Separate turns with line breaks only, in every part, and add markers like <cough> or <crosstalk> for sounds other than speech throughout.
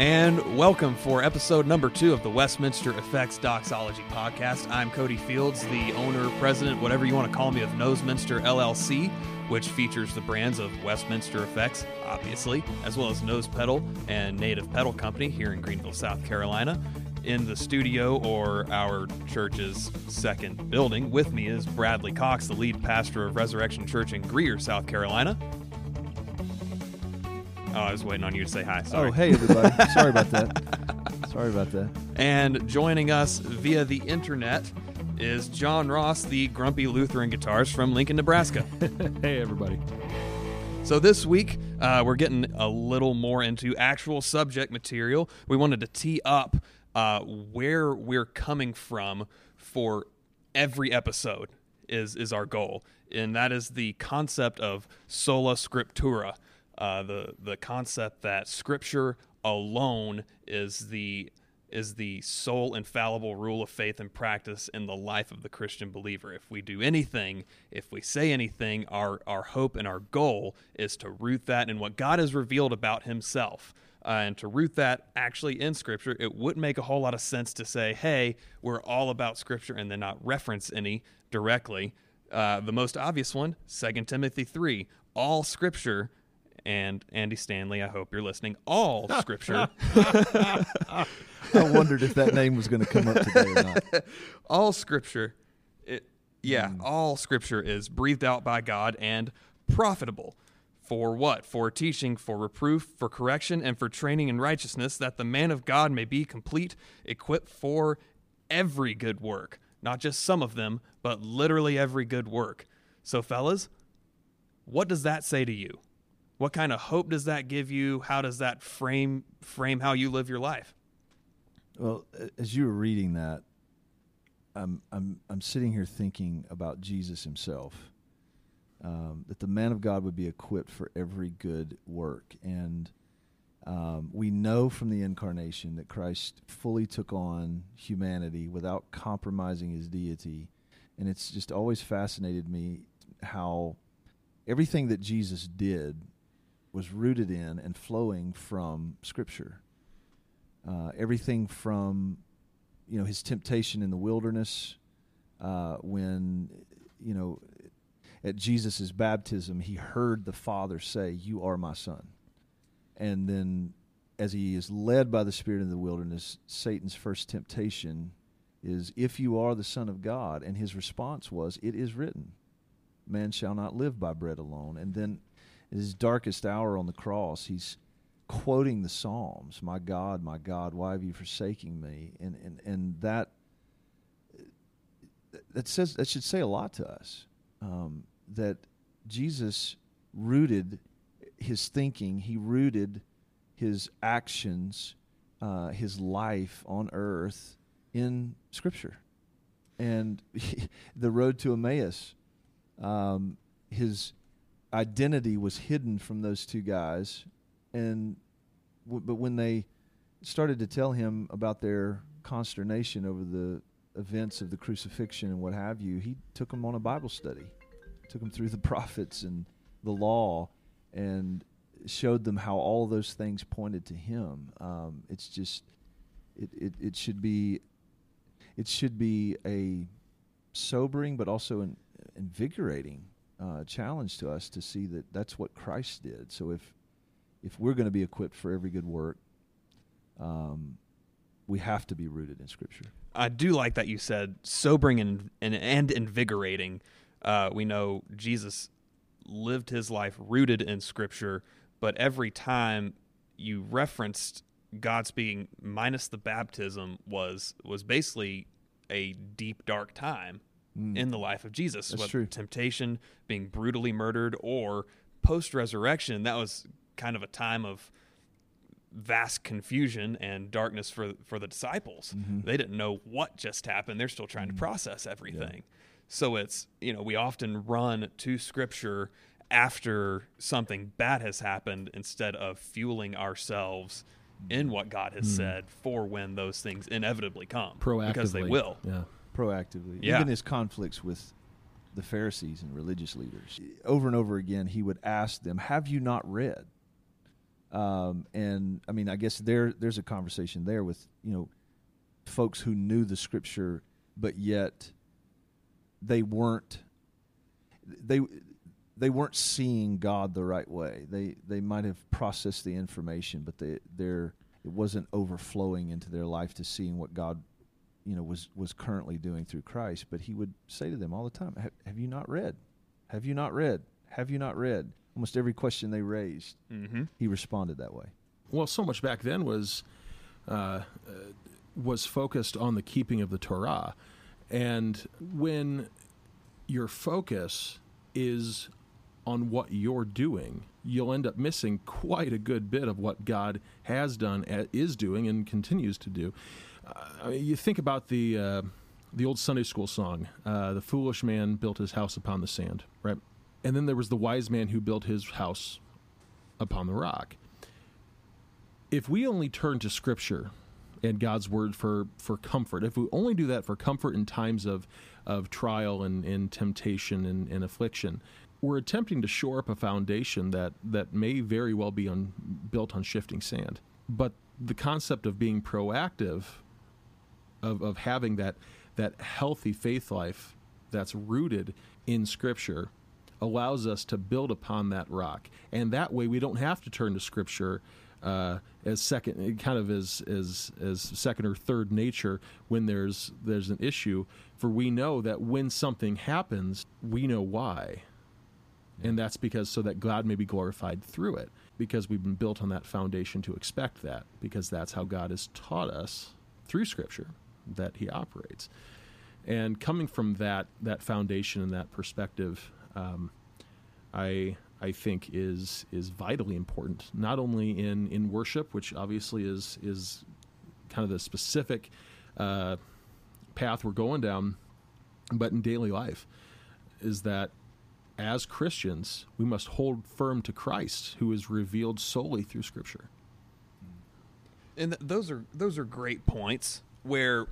And welcome for episode number two of the Westminster Effects Doxology podcast. I'm Cody Fields, the owner, president, whatever you want to call me, of Noseminster LLC, which features the brands of Westminster Effects, obviously, as well as Nose Pedal and Native Pedal Company here in Greenville, South Carolina. In the studio or our church's second building, with me is Bradley Cox, the lead pastor of Resurrection Church in Greer, South Carolina. Oh, I was waiting on you to say hi. Sorry.
Oh, hey everybody. <laughs> Sorry about that. Sorry about that.
And joining us via the internet is John Ross, the grumpy Lutheran guitarist from Lincoln, Nebraska. <laughs>
hey, everybody.
So this week, uh, we're getting a little more into actual subject material. We wanted to tee up uh, where we're coming from for every episode is is our goal, and that is the concept of sola scriptura, uh, the the concept that Scripture alone is the is the sole infallible rule of faith and practice in the life of the Christian believer. If we do anything, if we say anything, our our hope and our goal is to root that in what God has revealed about Himself. Uh, and to root that actually in Scripture, it wouldn't make a whole lot of sense to say, hey, we're all about Scripture and then not reference any directly. Uh, the most obvious one, 2 Timothy 3, all Scripture and Andy Stanley, I hope you're listening. All <laughs> scripture. <laughs>
I wondered if that name was going to come up today or not. <laughs>
all scripture. It, yeah, hmm. all scripture is breathed out by God and profitable. For what? For teaching, for reproof, for correction, and for training in righteousness, that the man of God may be complete, equipped for every good work. Not just some of them, but literally every good work. So, fellas, what does that say to you? What kind of hope does that give you? How does that frame frame how you live your life?
Well, as you were reading that, I'm I'm I'm sitting here thinking about Jesus himself. Um, that the man of God would be equipped for every good work, and um, we know from the incarnation that Christ fully took on humanity without compromising his deity, and it's just always fascinated me how everything that Jesus did was rooted in and flowing from Scripture. Uh, everything from, you know, his temptation in the wilderness, uh, when, you know, at Jesus' baptism, he heard the Father say, You are my son. And then, as he is led by the Spirit in the wilderness, Satan's first temptation is, If you are the Son of God. And his response was, It is written, Man shall not live by bread alone. And then his darkest hour on the cross, he's quoting the Psalms, "My God, my God, why have you forsaken me?" And and and that that says that should say a lot to us. Um, that Jesus rooted his thinking, he rooted his actions, uh, his life on earth in Scripture, and he, <laughs> the road to Emmaus, um, his identity was hidden from those two guys, and w- but when they started to tell him about their consternation over the events of the crucifixion and what have you, he took them on a Bible study, took them through the <laughs> prophets and the law, and showed them how all those things pointed to him. Um, it's just it, it it should be it should be a sobering but also an invigorating uh, challenge to us to see that that's what Christ did. So if if we're going to be equipped for every good work, um, we have to be rooted in Scripture.
I do like that you said sobering and and, and invigorating. Uh, we know Jesus lived his life rooted in Scripture, but every time you referenced God speaking, minus the baptism, was was basically a deep dark time mm. in the life of Jesus.
That's true.
Temptation, being brutally murdered, or post resurrection, that was kind of a time of vast confusion and darkness for for the disciples. Mm-hmm. They didn't know what just happened. They're still trying mm-hmm. to process everything. Yeah. So it's, you know, we often run to scripture after something bad has happened instead of fueling ourselves in what God has mm. said for when those things inevitably come.
Proactively.
Because they will.
Yeah
proactively.
Yeah.
Even his conflicts with the Pharisees and religious leaders. Over and over again, he would ask them, Have you not read? Um, and I mean, I guess there there's a conversation there with you know folks who knew the scripture, but yet they weren't they they weren't seeing God the right way. They they might have processed the information, but they they're it wasn't overflowing into their life to seeing what God you know was was currently doing through Christ. But he would say to them all the time, "Have, have you not read? Have you not read? Have you not read?" Almost every question they raised,
Mm-hmm.
he responded that way.
Well, so much back then was uh, uh, was focused on the keeping of the Torah, and when your focus is on what you're doing, you'll end up missing quite a good bit of what God has done, is doing, and continues to do. Uh, you think about the uh, the old Sunday school song, uh, "The foolish man built his house upon the sand," right? And then there was the wise man who built his house upon the rock if we only turn to scripture and God's word for, for comfort, if we only do that for comfort in times of, of trial and, and temptation and, and affliction, we're attempting to shore up a foundation that, that may very well be on, built on shifting sand. But the concept of being proactive, of, of having that, that healthy faith life that's rooted in Scripture, allows us to build upon that rock. And that way we don't have to turn to Scripture uh, as second, kind of as, as as second or third nature when there's there's an issue. For we know that when something happens, we know why, and that's because so that God may be glorified through it. Because we've been built on that foundation to expect that. Because that's how God has taught us through Scripture that He operates. And coming from that that foundation and that perspective, um, I I think is is vitally important, not only in, in worship, which obviously is is kind of the specific uh, path we're going down, but in daily life, is that as Christians we must hold firm to Christ, who is revealed solely through Scripture.
and th- those are those are great points where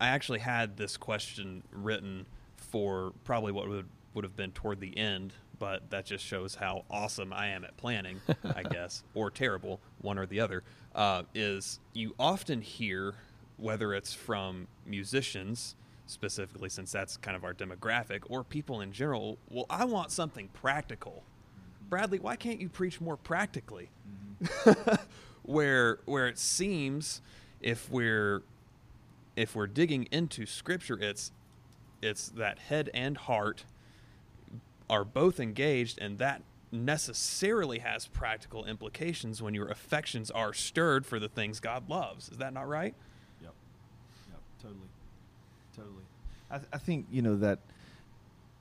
I actually had this question written for probably what would would have been toward the end, but that just shows how awesome I am at planning, <laughs> I guess, or terrible, one or the other. Uh, is you often hear whether it's from musicians specifically, since that's kind of our demographic, or people in general. Well, I want something practical. Bradley, why can't you preach more practically? <laughs> where where it seems if we're if we're digging into scripture it's it's that head and heart are both engaged and that necessarily has practical implications when your affections are stirred for the things God loves. Is that not right?
Yep. Yep. Totally. Totally. I, th- I think you know that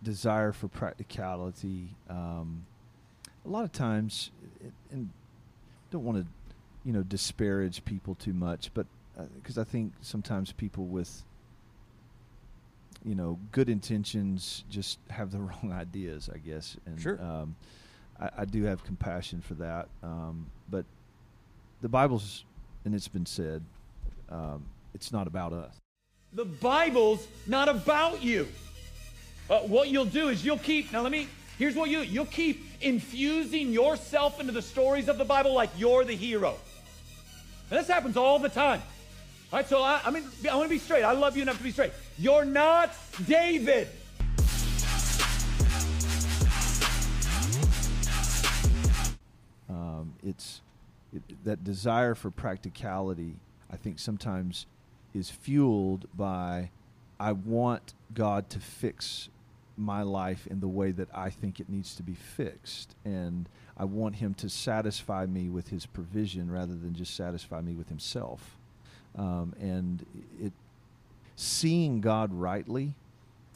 desire for practicality. Um, a lot of times, and don't want to, you know, disparage people too much, but because I think sometimes people with, you know, good intentions just have the <laughs> wrong ideas. I guess. And,
Sure.
Um, I, I do have compassion for that, um, but the Bible's, and it's been said, um, it's not about us.
The Bible's not about you. Uh, what you'll do is you'll keep, now let me, here's what you you'll keep infusing yourself into the stories of the Bible like you're the hero. And this happens all the time. All right, so I, I mean, I want to be straight. I love you enough to be straight. You're not David.
Um, it's it, that desire for practicality. I think sometimes is fueled by I want God to fix my life in the way that I think it needs to be fixed, and I want Him to satisfy me with His provision rather than just satisfy me with Himself. Um, and it seeing God rightly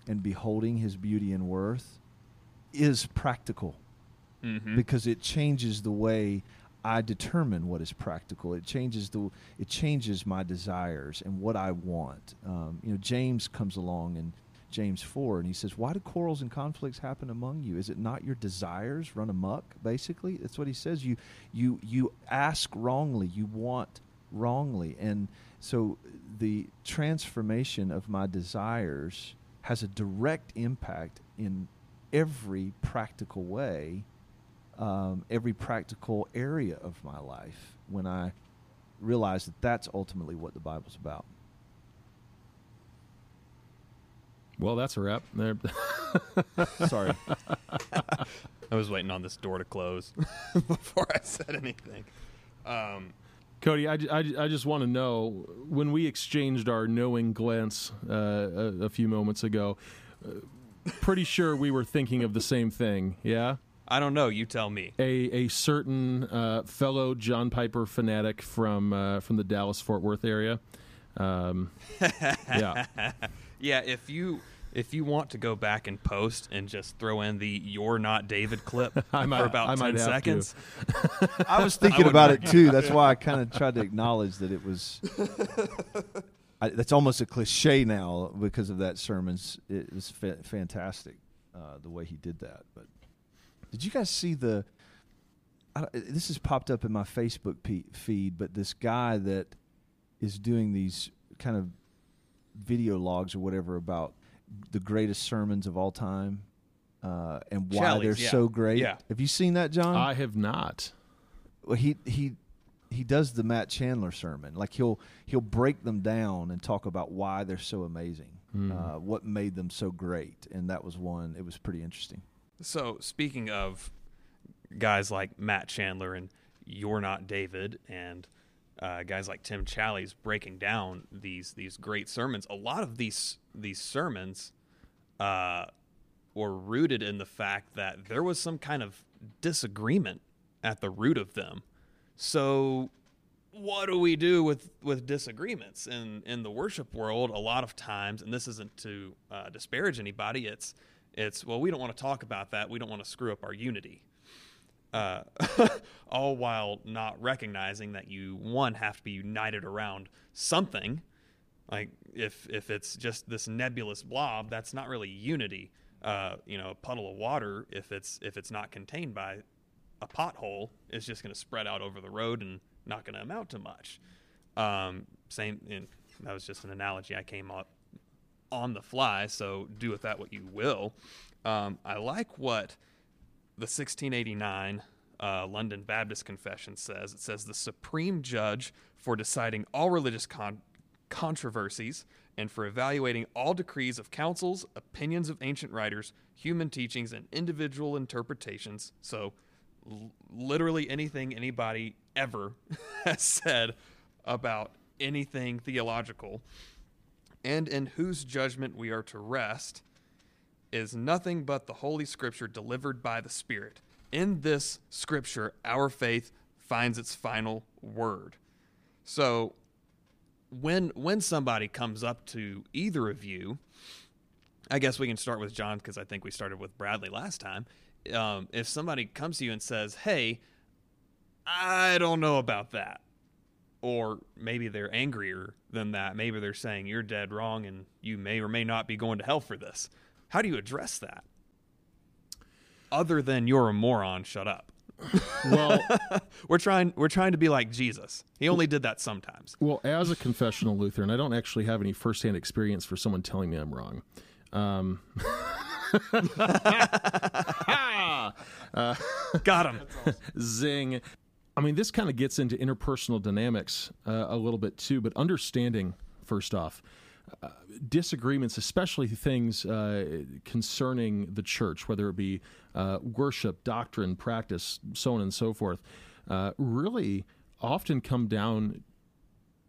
and beholding His beauty and worth is practical
Mm-hmm.
because it changes the way I determine what is practical. It changes the it changes my desires and what I want. Um, you know, James comes along in James four and he says, "Why do quarrels and conflicts happen among you? Is it not your desires run amok?" Basically, that's what he says. You you you ask wrongly. You want wrongly, and so the transformation of my desires has a direct impact in every practical way um, every practical area of my life when I realize that that's ultimately what the Bible's about.
Well, that's a wrap. There. <laughs>
Sorry. <laughs>
I was waiting on this door to close <laughs> before I said anything. Um,
Cody, I, I, I just want to know when we exchanged our knowing glance uh, a, a few moments ago, uh, pretty sure we were thinking of the same thing, yeah?
I don't know. You tell me.
A, a certain uh, fellow John Piper fanatic from uh, from the Dallas Fort Worth area. Um, <laughs> yeah.
Yeah, if you if you want to go back and post and just throw in the "You're not David" clip <laughs>
I might-
for about
I
ten
have
seconds,
I was <laughs> thinking
would
about it too. That's why I kind of tried to acknowledge that it was. <laughs> I, that's almost a cliche now because of that sermon's. It was fa- fantastic uh, the way he did that. But did you guys see the? I, this has popped up in my Facebook pe- feed, but this guy that is doing these kind of video logs or whatever about the greatest sermons of all time. Uh, and why
Shelley's,
they're
yeah.
so great.
Yeah.
Have you seen that, John?
I have not.
well, he he he does the Matt Chandler sermon. Like he'll he'll break them down and talk about why they're so amazing, uh, what made them so great, and that was one. It was pretty interesting.
So, speaking of guys like Matt Chandler and You're Not David, and uh, guys like Tim Challies breaking down these these great sermons, a lot of these these sermons uh, were rooted in the fact that there was some kind of disagreement at the root of them. So, what do we do with with disagreements in in the worship world? A lot of times, and this isn't to uh, disparage anybody. It's it's well, we don't want to talk about that. We don't want to screw up our unity. Uh, <laughs> all while not recognizing that you one have to be united around something. Like if if it's just this nebulous blob, that's not really unity. Uh, you know, a puddle of water, if it's if it's not contained by a pothole, is just going to spread out over the road and not going to amount to much. Um, same. And that was just an analogy I came up on the fly. So do with that what you will. Um, I like what the 1689 uh, London Baptist Confession says. It says the supreme judge for deciding all religious con- controversies and for evaluating all decrees of councils, opinions of ancient writers, human teachings, and individual interpretations. So, l- literally anything anybody ever <laughs> has said about anything theological, and in whose judgment we are to rest is nothing but the Holy Scripture delivered by the Spirit. In this Scripture, our faith finds its final word. So, when when somebody comes up to either of you, I guess we can start with John because I think we started with Bradley last time. Um, if somebody comes to you and says, "Hey, I don't know about that," or maybe they're angrier than that, maybe they're saying you're dead wrong and you may or may not be going to hell for this. How do you address that? Other than you're a moron, shut up.
Well, <laughs>
We're trying we're trying to be like Jesus. He only did that sometimes.
well, as a confessional Lutheran, I don't actually have any firsthand experience for someone telling me I'm wrong. Um, <laughs>
Got him.
Zing. I mean, this kind of gets into interpersonal dynamics uh, a little bit too, but understanding, first off, disagreements, especially things uh, concerning the church, whether it be uh, worship, doctrine, practice, so on and so forth, uh, really often come down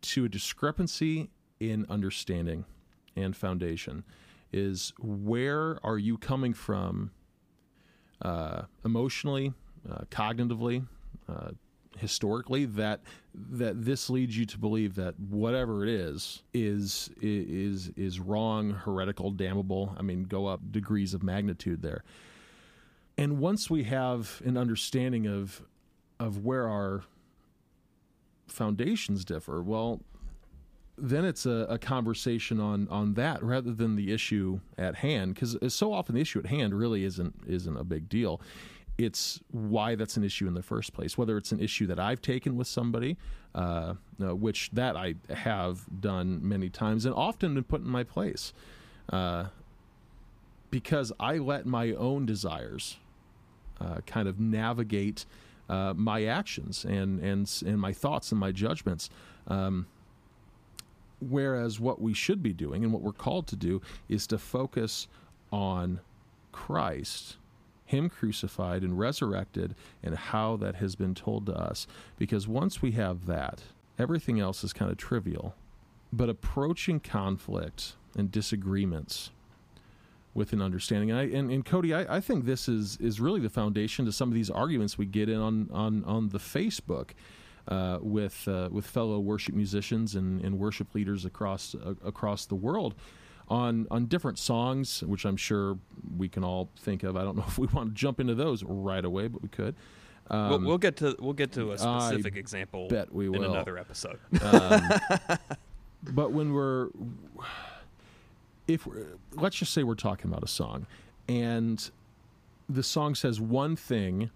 to a discrepancy in understanding and foundation. Is where are you coming from uh, emotionally, uh, cognitively, historically that that this leads you to believe that whatever it is is is is wrong, heretical, damnable. I mean, go up degrees of magnitude there. And once we have an understanding of of where our foundations differ, well, then it's a, a conversation on on that rather than the issue at hand because uh, so often the issue at hand really isn't isn't a big deal it's why that's an issue in the first place whether it's an issue that i've taken with somebody uh, uh, which that i have done many times and often been put in my place uh, because i let my own desires uh, kind of navigate uh, my actions and and and my thoughts and my judgments. Um, whereas what we should be doing and what we're called to do is to focus on Christ, Him crucified and resurrected, and how that has been told to us. Because once we have that, everything else is kind of trivial. But approaching conflict and disagreements with an understanding. And, I, and, and Cody, I, I, think this is is really the foundation to some of these arguments we get in on on on the Facebook. Uh, with uh, with fellow worship musicians and, and worship leaders across uh, across the world on on different songs, which I'm sure we can all think of. I don't <laughs> know if we want to jump into those right away, but we could.
Um, we'll, we'll, get to we'll get to a specific I example.
Bet we will
in another episode. Um, <laughs>
but when we're if we're, let's just say we're talking about a song and the song says one thing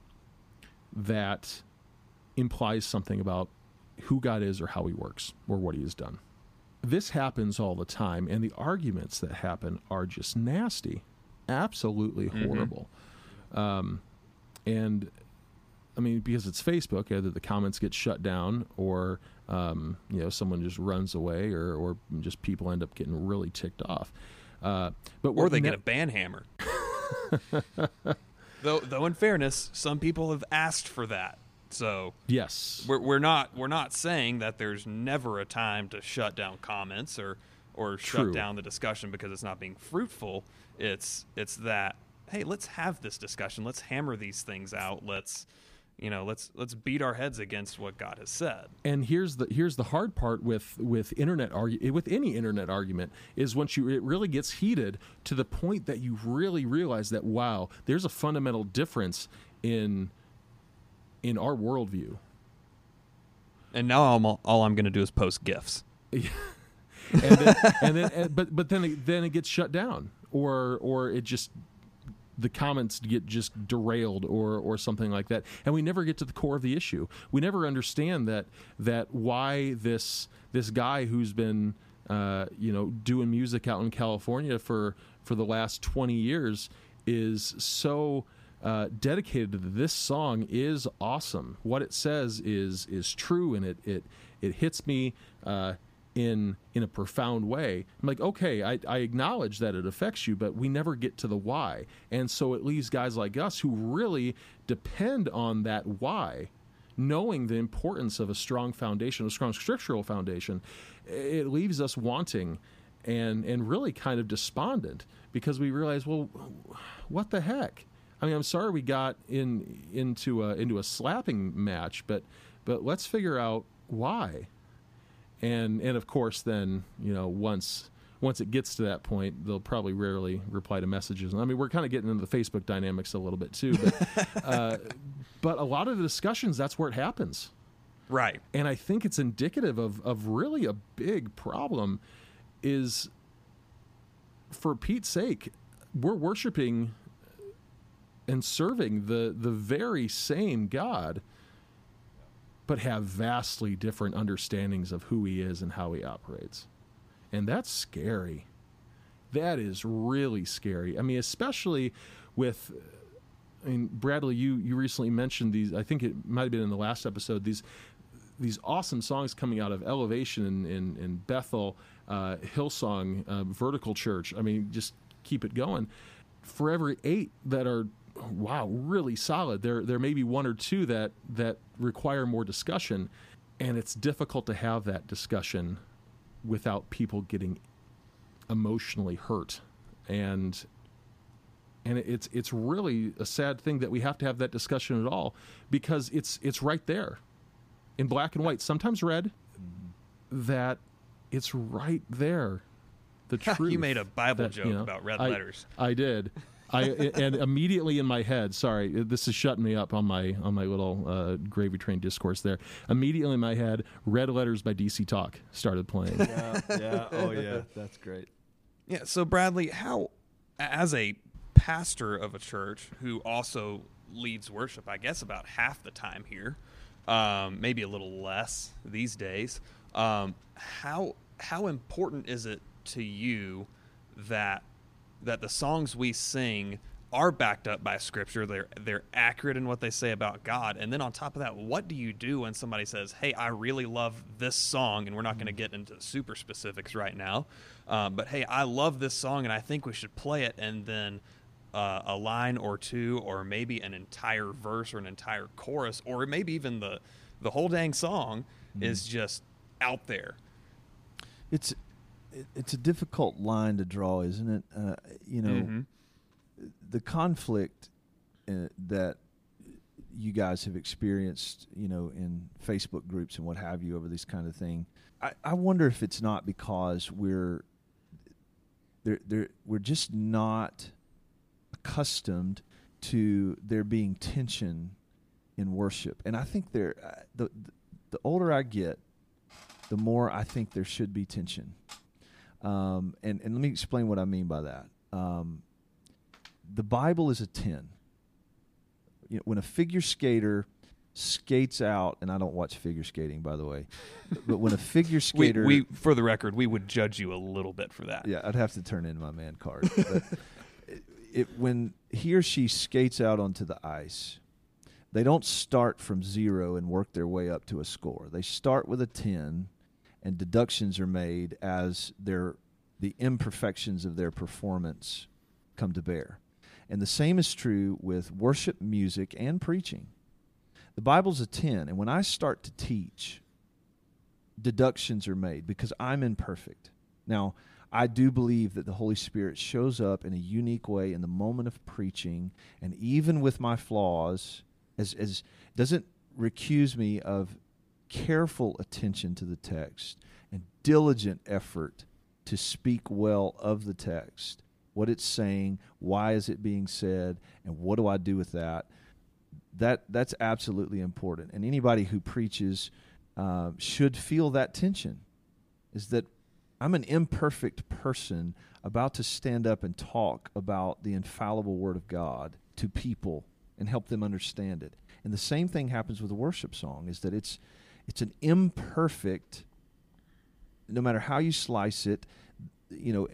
that implies something about who God is or how he works or what he has done. This happens all the time, and the arguments that happen are just nasty, absolutely mm-hmm. horrible. Mm-hmm. Um, and I mean, because it's Facebook, either the comments get shut down or um, you know someone just runs away or, or just people end up getting really ticked off. Uh,
but or they ne- get a ban hammer. <laughs> though, though in fairness, some people have asked for that. So
yes,
we're, we're not we're not saying that there's never a time to shut down comments or or True. shut down the discussion because it's not being fruitful. It's it's that hey, let's have this discussion. Let's hammer these things out. Let's you know let's let's beat our heads against what god has said
and here's the here's the hard part with with internet argu- with any internet argument is once you it really gets heated to the point that you really realize that wow there's a fundamental difference in in our worldview.
And now I'm all, all i'm going to do is post gifs. <laughs>
And then, and then and, but but then it, then it gets shut down or or it just the comments get just derailed or or something like that. And we never get to the core of the issue. We never understand that that why this this guy who's been uh, you know doing music out in California for for the last 20 years is so uh, dedicated to this song is awesome. What it says is is true, and it it it hits me uh, in in a profound way. I'm like, okay, I, I acknowledge that it affects you, but we never get to the why. And so it leaves guys like us who really depend on that why, knowing the importance of a strong foundation, a strong scriptural foundation, it leaves us wanting and and really kind of despondent because we realize, well, what the heck? I mean, I'm sorry we got in into a into a slapping match, but but let's figure out why. And and of course then you know once once it gets to that point they'll probably rarely reply to messages. I mean we're kind of getting into the facebook dynamics a little bit too but <laughs> uh, but a lot of the discussions that's where it happens.
Right.
And i think it's indicative of of really a big problem is for pete's sake we're worshiping and serving the the very same god but have vastly different understandings of who he is and how he operates. And that's scary. That is really scary. I mean, especially with I mean, Bradley, you you recently mentioned these. I think it might have been in the last episode. These these awesome songs coming out of Elevation in in, in Bethel, uh, Hillsong, uh, Vertical Church. I mean, just keep it going. For every eight that are wow, really solid. There there may be one or two that that require more discussion, and it's difficult to have that discussion without people getting emotionally hurt. And and it's it's really a sad thing that we have to have that discussion at all because it's it's right there in black and white sometimes red that it's right there the truth <laughs>
you made a bible that, joke you know, about red
I,
letters.
I did I and immediately in my head, sorry, this is shutting me up on my on my little uh, gravy train discourse there. Immediately in my head, "Red Letters" by DC Talk started playing.
Yeah, yeah, oh yeah, that's great.
Yeah. So Bradley, how as a pastor of a church who also leads worship, I guess about half the time here, um, maybe a little less these days. Um, how how important is it to you that that the songs we sing are backed up by scripture. They're they're accurate in what they say about God. And then on top of that, what do you do when somebody says, "Hey, I really love this song," and we're not going to get into super specifics right now, um, but hey, I love this song, and I think we should play it, and then. Uh, a line or two, or maybe an entire verse or an entire chorus, or maybe even the the whole dang song is just out there.
It's it, it's a difficult line to draw, isn't it? Uh, you know,
Mhm.
the conflict uh, that you guys have experienced, you know, in Facebook groups and what have you over this kind of thing. I, I wonder if it's not because we're there, there, we're just not accustomed to there being tension in worship, and I think there, uh, the the older I get, the more I think there should be tension. Um, and and let me explain what I mean by that. Um, the Bible is a ten. You know, when a figure skater skates out, and I don't watch figure skating, by the way, but when a figure <laughs>
We,
skater,
we, for the record, we would judge you a little bit for that.
yeah, I'd have to turn in my man card. But <laughs> it, it, when he or she skates out onto the ice, they don't start from zero and work their way up to a score. They start with a 10, and deductions are made as their the imperfections of their performance come to bear. And the same is true with worship music and preaching. The Bible's a 10, and when I start to teach, deductions are made because I'm imperfect. Now, I do believe that the Holy Spirit shows up in a unique way in the moment of preaching, and even with my flaws, as, as doesn't recuse me of careful attention to the text and diligent effort to speak well of the text, what it's saying, why is it being said, and what do I do with that? That that's absolutely important. And anybody who preaches uh, should feel that tension. Is that I'm an imperfect person about to stand up and talk about the infallible Word of God to people and help them understand it. And the same thing happens with a worship song is that it's it's an imperfect no matter how you slice it, you know,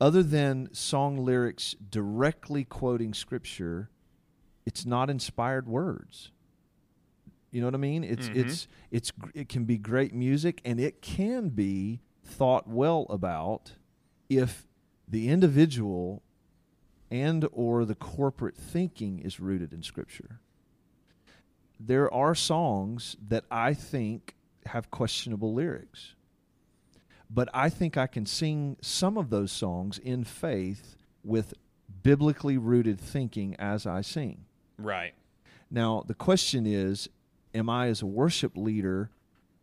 other than song lyrics directly quoting scripture, it's not inspired words. You know what I mean? It's
Mhm.
it's it's it can be great music and it can be thought well about if the individual and or the corporate thinking is rooted in scripture. There are songs that I think have questionable lyrics. But I think I can sing some of those songs in faith with biblically rooted thinking as I sing.
Right.
Now, the question is Am I, as a worship leader,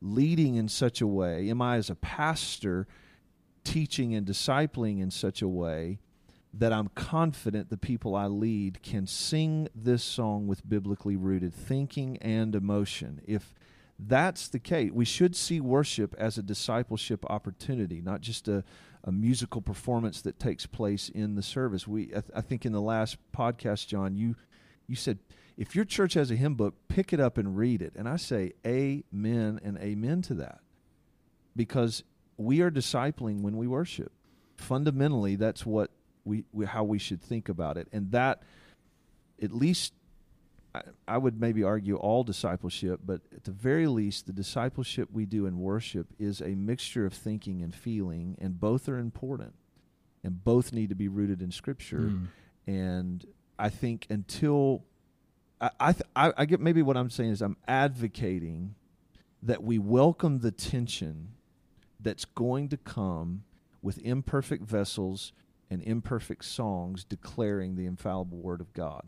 leading in such a way? Am I, as a pastor, teaching and discipling in such a way that I'm confident the people I lead can sing this song with biblically rooted thinking and emotion? If that's the case, we should see worship as a discipleship opportunity, not just a, a musical performance that takes place in the service. We, I, th- I think, in the last podcast, John, you you said if your church has a hymn book, pick it up and read it. And I say amen and amen to that. Because we are discipling when we worship. Fundamentally, that's what we, we how we should think about it. And that at least I, I would maybe argue all discipleship, but at the very least, the discipleship we do in worship is a mixture of thinking and feeling, and both are important, and both need to be rooted in Scripture.
Mm.
And I think until I I, th- I I get maybe what I'm saying is I'm advocating that we welcome the tension that's going to come with imperfect vessels and imperfect songs declaring the infallible word of God.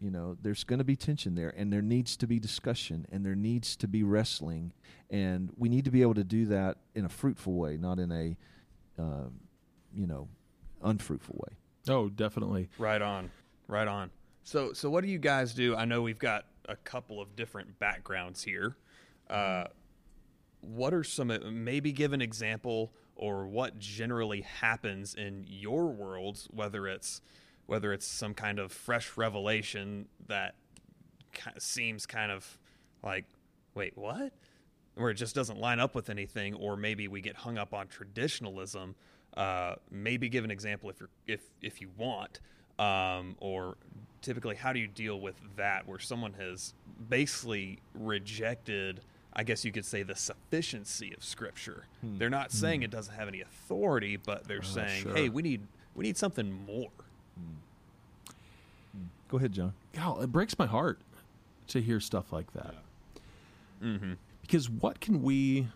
You know, there's going to be tension there, and there needs to be discussion, and there needs to be wrestling, and we need to be able to do that in a fruitful way, not in a, uh, you know, unfruitful way.
Oh, definitely.
Right on. Right on. So so what do you guys do? I know we've got a couple of different backgrounds here. Uh, what are some maybe give an example or what generally happens in your worlds whether it's whether it's some kind of fresh revelation that seems kind of like wait what? Or it just doesn't line up with anything or maybe we get hung up on traditionalism uh, maybe give an example if you're if if you want um, or typically how do you deal with that where someone has basically rejected i guess you could say the sufficiency of scripture hmm. they're not hmm. saying it doesn't have any authority but they're oh, saying
sure.
hey we need we need something more hmm.
Go ahead, John.
God, it breaks my heart to hear stuff like that. Mm-hmm. Because what can we,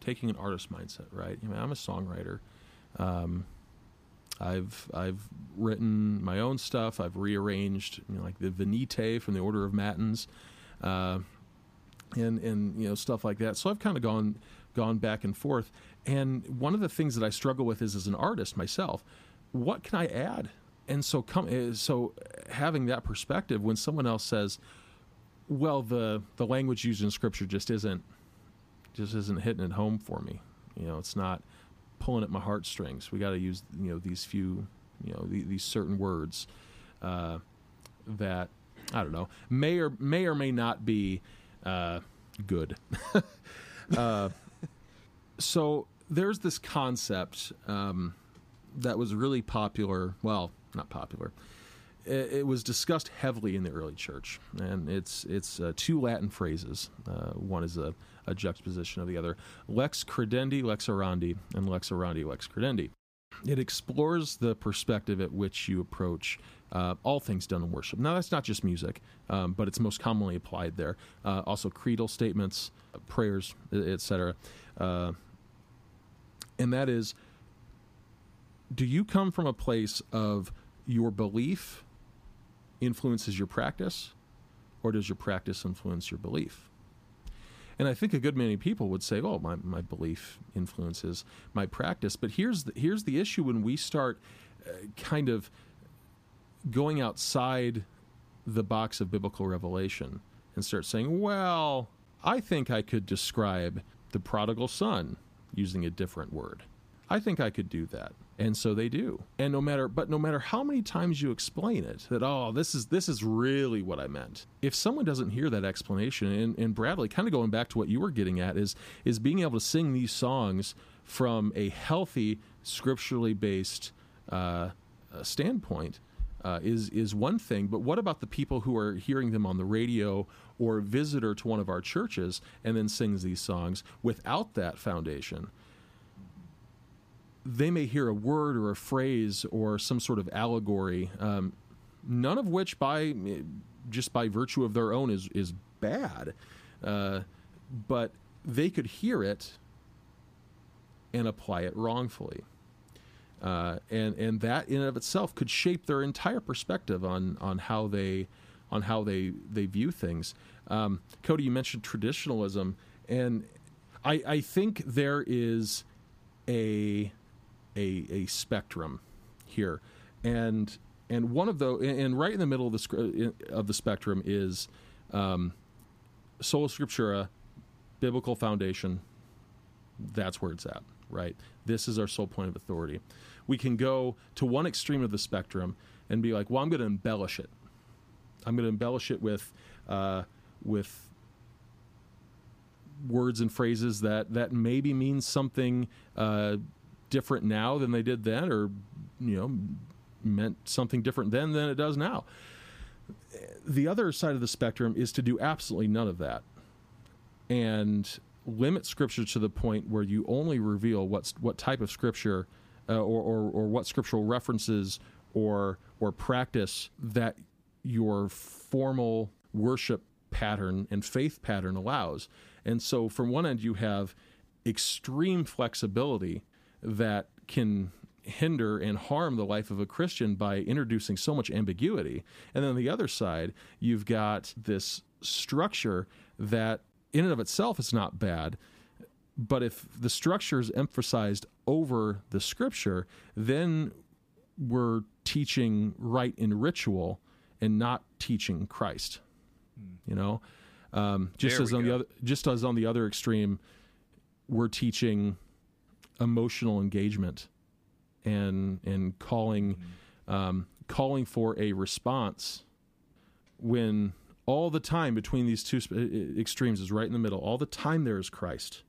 taking an artist mindset, right? I mean, I'm a songwriter. Um, I've I've written my own stuff. I've rearranged, you know, like the Venite from the Order of Matins, uh, and and you know stuff like that. So I've kind of gone gone back and forth. And one of the things that I struggle with is as an artist myself, what can I add? And so come eh, so having that perspective when someone else says, well the the language used in scripture just isn't just isn't hitting it home for me. You know, it's not pulling at my heartstrings. We got to use you know these few you know the, these certain words uh, that I don't know may or may or may not be uh, good. <laughs> uh, so there's this concept um, that was really popular. Well, not popular. It, it was discussed heavily in the early church, and it's it's uh, two Latin phrases. Uh, one is a, a juxtaposition of the other: lex credendi, lex orandi, and lex orandi, lex credendi. It explores the perspective at which you approach uh, all things done in worship. Now, that's not just music, um, but it's most commonly applied there. Uh, also, creedal statements, prayers, etc. Uh, and that is do you come from a place of your belief influences your practice, or does your practice influence your belief? And I think a good many people would say, "Oh, my, my belief influences my practice." But here's the, here's the issue when we start uh, kind of going outside the box of biblical revelation and start saying, "Well, I think I could describe the prodigal son using a different word. I think I could do that." And so they do. And no matter but no matter how many times you explain it that oh this is this is really what I meant. If someone doesn't hear that explanation and, and Bradley kind of going back to what you were getting at is is being able to sing these songs from a healthy scripturally based uh, uh, standpoint uh, is is one thing. But what about the people who are hearing them on the radio or a visitor to one of our churches and then sings these songs without that foundation? They may hear a word or a phrase or some sort of allegory, um, none of which, by just by virtue of their own, is is bad. Uh, but they could hear it and apply it wrongfully. Uh, and and that in and of itself could shape their entire perspective on on how they on how they they view things. Um, Cody, you mentioned traditionalism, and I, I think there is a a, a spectrum here, and and one of those, and right in the middle of the of the spectrum is um, sola scriptura, biblical foundation. That's where it's at, right? This is our sole point of authority. We can go to one extreme of the spectrum and be like, well, I'm going to embellish it. I'm going to embellish it with uh, with words and phrases that that maybe means something uh, different now than they did then, or you know, meant something different then than it does now. The other side of the spectrum is to do absolutely none of that, and limit scripture to the point where you only reveal what's what type of scripture uh, or, or or what scriptural references or or practice that your formal worship pattern and faith pattern allows. And so, from one end, you have extreme flexibility that can hinder and harm the life of a Christian by introducing so much ambiguity. And then on the other side, you've got this structure that, in and of itself, is not bad. But if the structure is emphasized over the scripture, then we're teaching right in ritual and not teaching Christ. You know, um, just
There
as on the other, just as on the other extreme, we're teaching emotional engagement and and calling um, calling for a response when all the time between these two extremes is right in the middle. All the time there is Christ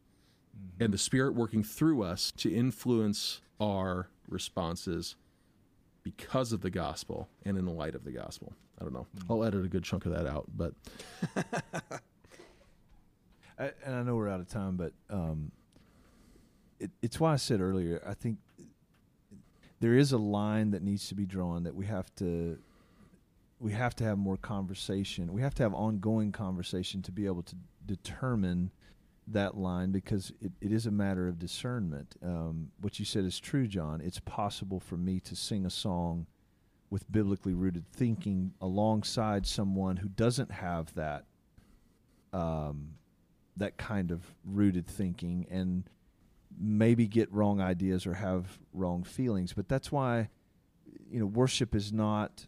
and the Spirit working through us to influence our responses because of the gospel and in the light of the gospel. I don't know. I'll edit a good chunk of that out, but <laughs>
I, and I know we're out of time, but um, it, it's why I said earlier. I think there is a line that needs to be drawn that we have to we have to have more conversation. We have to have ongoing conversation to be able to determine that line because it, it is a matter of discernment. Um, what you said is true, John. It's possible for me to sing a song with biblically rooted thinking alongside someone who doesn't have that um, that kind of rooted thinking and maybe get wrong ideas or have wrong feelings. But that's why you know worship is not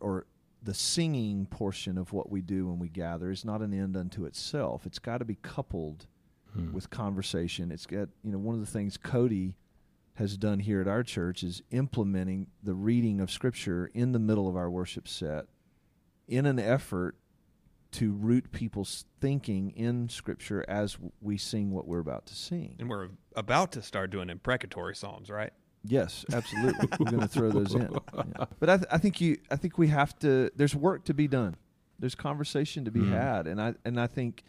or the singing portion of what we do when we gather is not an end unto itself. It's got to be coupled
hmm.
with conversation. It's got you know one of the things Cody has done here at our church is implementing the reading of scripture in the middle of our worship set in an effort to root people's thinking in scripture as we sing what we're about to sing.
And we're about to start doing imprecatory psalms, right?
Yes, absolutely. We're going to throw <laughs> those in. Yeah. But I, th- I think you, I think we have to. There's work to be done. There's conversation to be
Mhm.
had, and I, and I think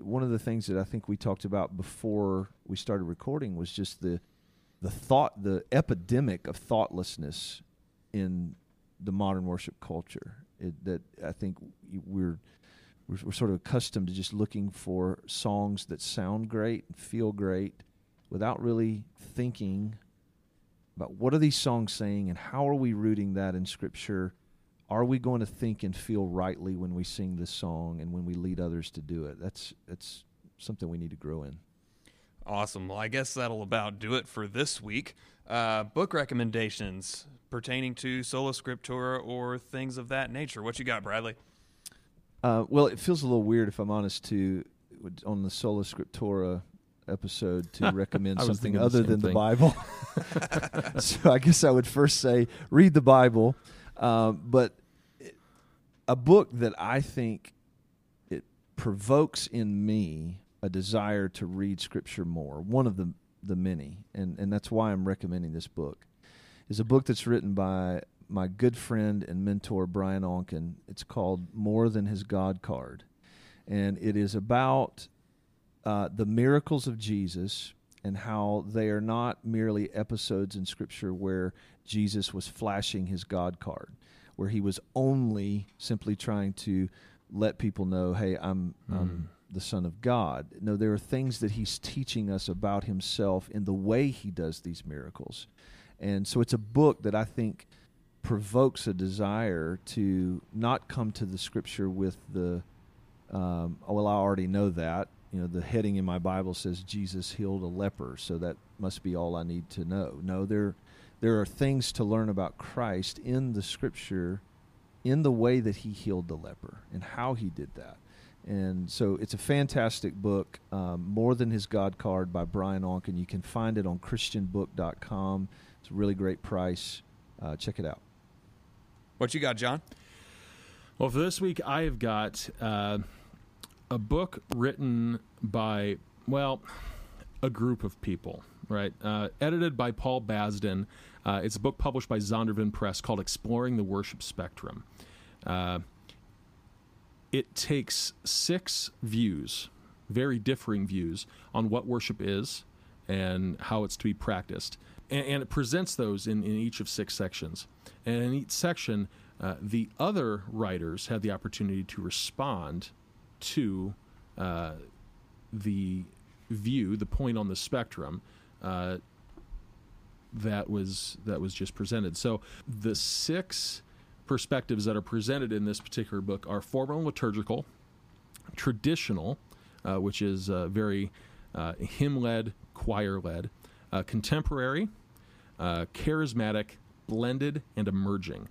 one of the things that I think we talked about before we started recording was just the, the thought, the epidemic of thoughtlessness in the modern worship culture. It, that I think we're, we're we're sort of accustomed to just looking for songs that sound great and feel great, without really thinking about what are these songs saying and how are we rooting that in scripture are we going to think and feel rightly when we sing this song and when we lead others to do it that's that's something we need to grow in
Awesome. Well, I guess that'll about do it for this week. Uh, book recommendations pertaining to sola scriptura or things of that nature. What you got, Bradley?
uh, well it feels a little weird if i'm honest to on the sola scriptura episode to <laughs> recommend something
the
other than the bible. <laughs> So i guess i would first say read the bible. Um, but it- a book that i think it provokes in me a desire to read scripture more one of the the many and and that's why i'm recommending this book is a book that's written by my good friend and mentor Brian Onken. It's called More Than His God Card, and it is about uh, the miracles of Jesus and how they are not merely episodes in Scripture where Jesus was flashing his God card, where he was only simply trying to let people know, "Hey, I'm." I'm the Son of God. No, there are things that he's teaching us about himself in the way he does these miracles. And so it's a book that I think provokes a desire to not come to the scripture with the, um, oh, well, I already know that. You know, the heading in my Bible says Jesus healed a leper, so that must be all I need to know. No, there, there are things to learn about Christ in the scripture in the way that he healed the leper and how he did that. And so it's a fantastic book, um, More Than His God Card by Brian Onken. You can find it on ChristianBook.com. It's a really great price. Uh, check it out.
What you got, John?
Well, for this week, I have got uh, a book written by, well, a group of people, right? Uh, edited by Paul Basden. Uh, it's a book published by Zondervan Press called Exploring the Worship Spectrum. Uh, it takes six views, very differing views, on what worship is and how it's to be practiced. And, and it presents those in, in each of six sections. And in each section, uh, the other writers have the opportunity to respond to uh, the view, the point on the spectrum uh, that was that was just presented. So the six perspectives that are presented in this particular book are formal and liturgical, traditional, uh, which is uh, very uh, hymn-led, choir-led, uh, contemporary, charismatic, blended, and emerging.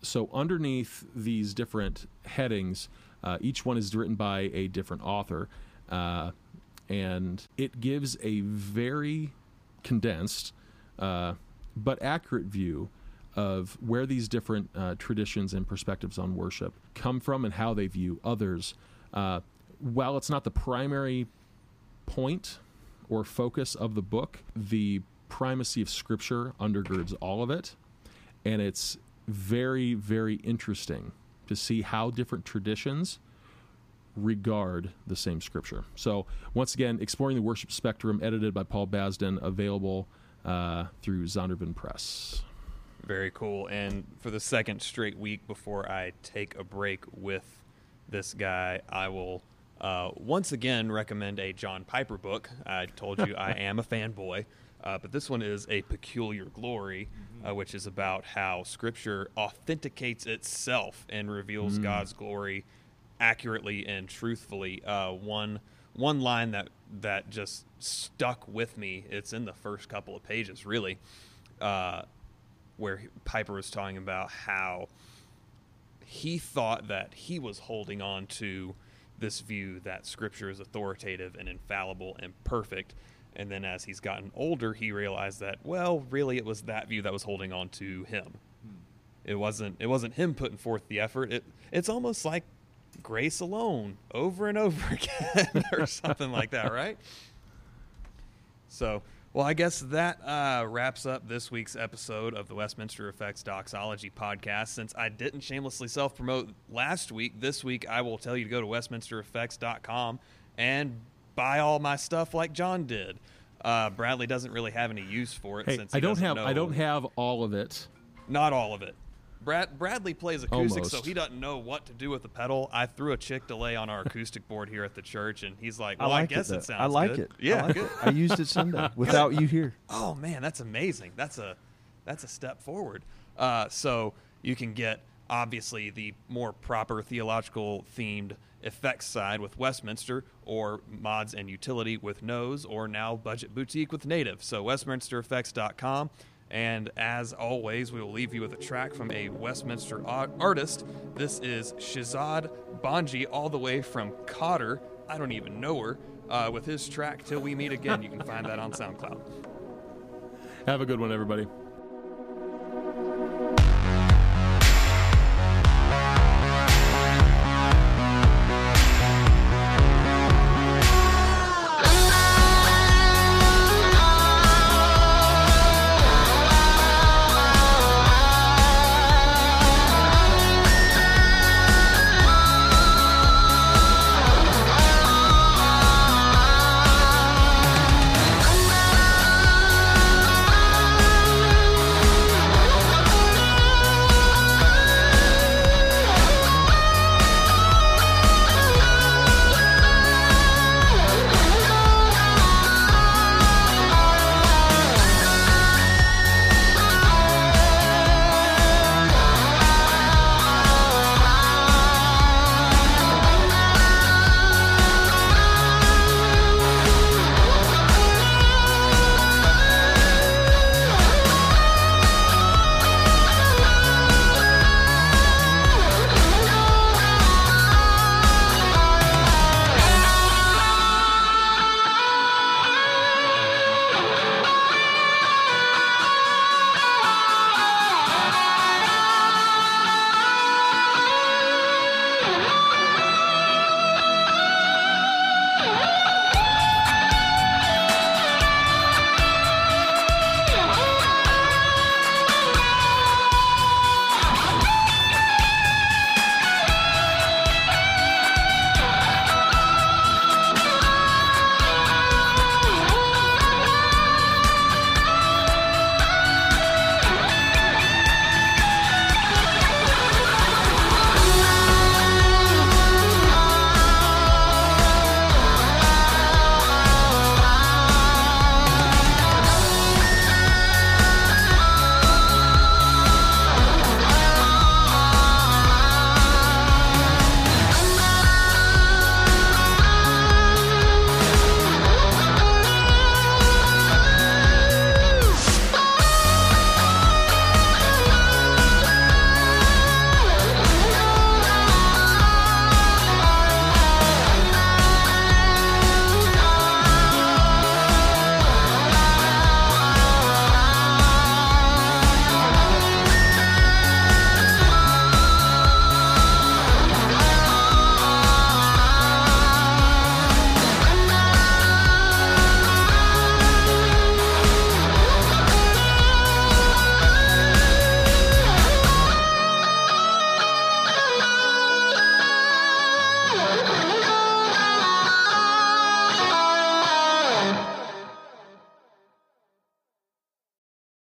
So underneath these different headings, uh, each one is written by a different author, uh, and it gives a very condensed uh, but accurate view of where these different uh, traditions and perspectives on worship come from and how they view others. Uh, while it's not the primary point or focus of the book, the primacy of Scripture undergirds all of it, and it's very, very interesting to see how different traditions regard the same Scripture. So, once again, Exploring the Worship Spectrum, edited by Paul Basden, available uh, through Zondervan Press.
Very cool. And for the second straight week before I take a break with this guy, I will uh, once again recommend a John Piper book. I told you I <laughs> am a fanboy. Uh, but this one is A Peculiar Glory, uh, which is about how Scripture authenticates itself and reveals God's glory accurately and truthfully. Uh, one one line that that just stuck with me. It's in the first couple of pages, really, uh, where Piper was talking about how he thought that he was holding on to this view that Scripture is authoritative and infallible and perfect. And then as he's gotten older, he realized that well, really, it was that view that was holding on to him. It wasn't. It wasn't him putting forth the effort. It. It's almost like grace alone over and over <laughs> again or something like that, right? So, well, I guess that uh, wraps up this week's episode of the Westminster Effects Doxology podcast. Since I didn't shamelessly self promote last week, this week I will tell you to go to westminstereffects.com and buy all my stuff like John did. Uh, Bradley doesn't really have any use for it
Hey,
since he
I don't have
know
I don't have all of it.
not all of it. Brad, Bradley plays acoustic, so he doesn't know what to do with the pedal. I threw a Chick Delay on our <laughs> acoustic board here at the church, and he's like, "Well, I,
like
guess
it.
it,
though.
sounds
I like
good."
it.
Yeah,
I, like it. I used it Sunday <laughs> without you here.
Oh man, that's amazing. That's a that's a step forward. Uh, so you can get obviously the more proper theological themed effects side with Westminster, or mods and utility with Nose, or now budget boutique with Native. So WestminsterEffects.com. And as always, we will leave you with a track from a Westminster artist. This is Shazad Banji, all the way from Qatar. I don't even know her. Uh, with his track "Till We Meet Again," you can find that on SoundCloud.
Have a good one, everybody.